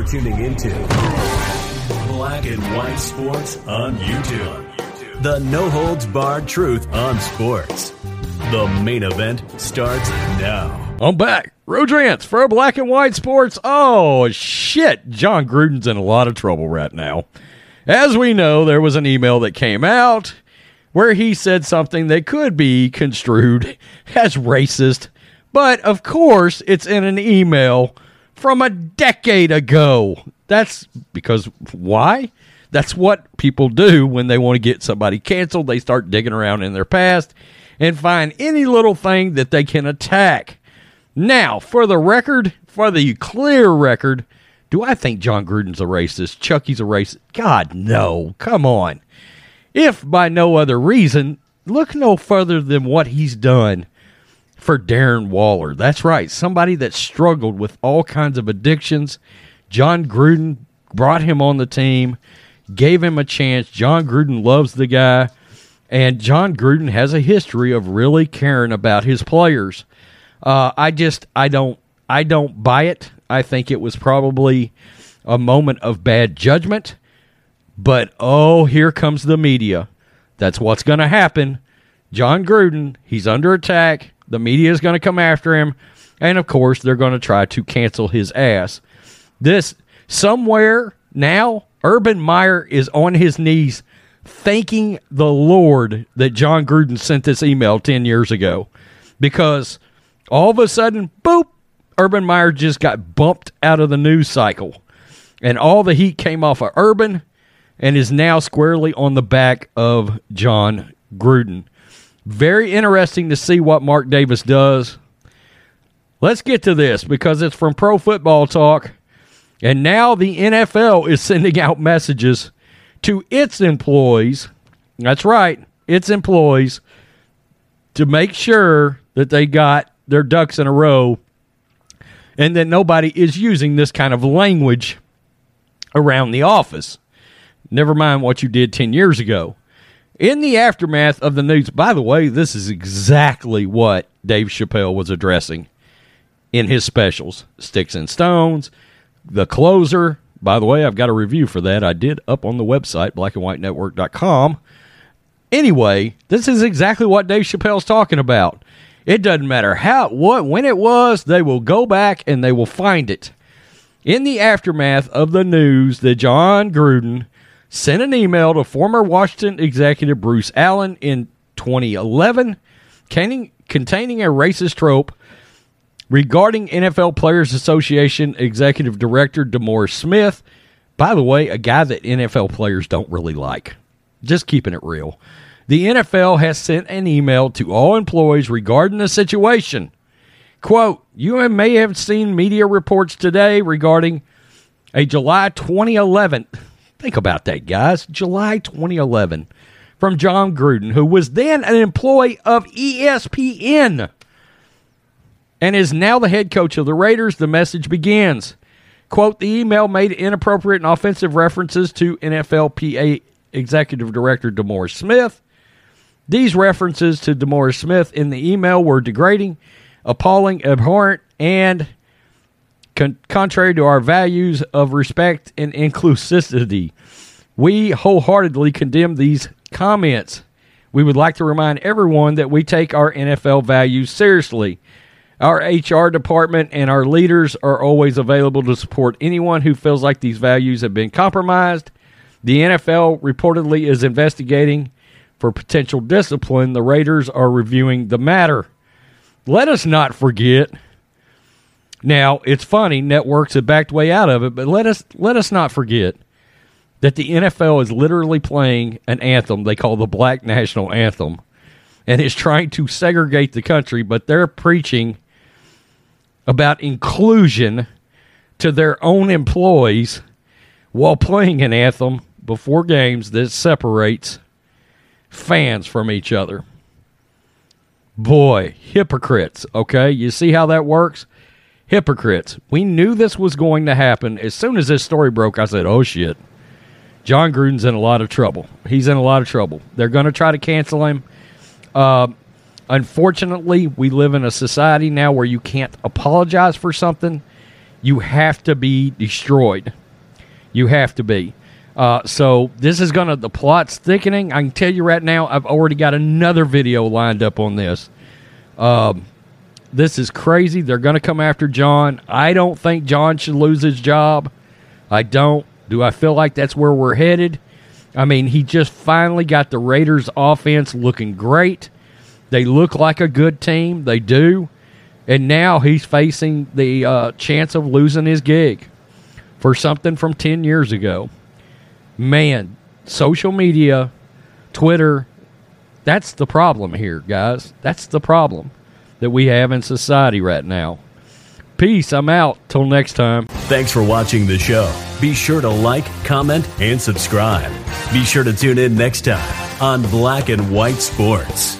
You're tuning into Black and White Sports on YouTube. The no holds barred truth on sports. The main event starts now. I'm back. Rodrance for Black and White Sports. Oh, shit. Jon Gruden's in a lot of trouble right now. As we know, there was an email that came out where he said something that could be construed as racist. But of course, it's in an email from a decade ago. That's because why? That's what people do when they want to get somebody canceled. They start digging around in their past and find any little thing that they can attack. Now, for the record, for the clear record, do I think Jon Gruden's a racist? Chucky's a racist? God, no. Come on. If by no other reason, look no further than what he's done for Darren Waller. That's right, somebody that struggled with all kinds of addictions. Jon Gruden brought him on the team, gave him a chance. Jon Gruden loves the guy, and Jon Gruden has a history of really caring about his players. Uh, I just I don't I don't buy it. I think it was probably a moment of bad judgment. But oh, here comes the media. That's what's going to happen. Jon Gruden, he's under attack. The media is going to come after him. And of course, they're going to try to cancel his ass. This, somewhere now, Urban Meyer is on his knees thanking the Lord that Jon Gruden sent this email 10 years ago. Because all of a sudden, boop, Urban Meyer just got bumped out of the news cycle. And all the heat came off of Urban and is now squarely on the back of Jon Gruden. Very interesting to see what Mark Davis does. Let's get to this because it's from Pro Football Talk. And now the NFL is sending out messages to its employees. That's right, its employees to make sure that they got their ducks in a row and that nobody is using this kind of language around the office. Never mind what you did 10 years ago. In the aftermath of the news, by the way, this is exactly what Dave Chappelle was addressing in his specials Sticks and Stones, The Closer. By the way, I've got a review for that. I did up on the website, blackandwhitenetwork.com. Anyway, this is exactly what Dave Chappelle's talking about. It doesn't matter how, what, when it was, they will go back and they will find it. In the aftermath of the news that Jon Gruden sent an email to former Washington executive Bruce Allen in 2011 containing, a racist trope regarding NFL Players Association executive director DeMaurice Smith. By the way, a guy that NFL players don't really like. Just keeping it real. The NFL has sent an email to all employees regarding the situation. Quote, you may have seen media reports today regarding a July 2011 Think about that, guys. July 2011 from Jon Gruden, who was then an employee of ESPN and is now the head coach of the Raiders. The message begins. Quote, the email made inappropriate and offensive references to NFLPA Executive Director DeMaurice Smith. These references to DeMaurice Smith in the email were degrading, appalling, abhorrent, and con- contrary to our values of respect and inclusivity. We wholeheartedly condemn these comments. We would like to remind everyone that we take our NFL values seriously. Our HR department and our leaders are always available to support anyone who feels like these values have been compromised. The NFL reportedly is investigating for potential discipline. The Raiders are reviewing the matter. Let us not forget now, it's funny, networks have backed way out of it, but let us let us not forget that the NFL is literally playing an anthem they call the Black National Anthem and is trying to segregate the country, but they're preaching about inclusion to their own employees while playing an anthem before games that separates fans from each other. Boy, hypocrites, okay? You see how that works? Hypocrites. We knew this was going to happen. As soon as this story broke, I said, oh shit. Jon Gruden's in a lot of trouble. He's in a lot of trouble. They're going to try to cancel him. Uh, unfortunately, we live in a society now where you can't apologize for something You have to be destroyed. You have to be. Uh, so this is gonna the plot's thickening. I can tell you right now. I've already got another video lined up on this. Um, this is crazy. They're gonna come after Jon. I don't think Jon should lose his job. I don't. Do I feel like that's where we're headed? I mean, he just finally got the Raiders' offense looking great. They look like a good team. They do. And now he's facing the uh, chance of losing his gig for something from 10 years ago. Man, social media, Twitter, that's the problem here, guys. That's the problem that we have in society right now. Peace. I'm out. Till next time. Thanks for watching the show. Be sure to like, comment, and subscribe. Be sure to tune in next time on Black and White Sports.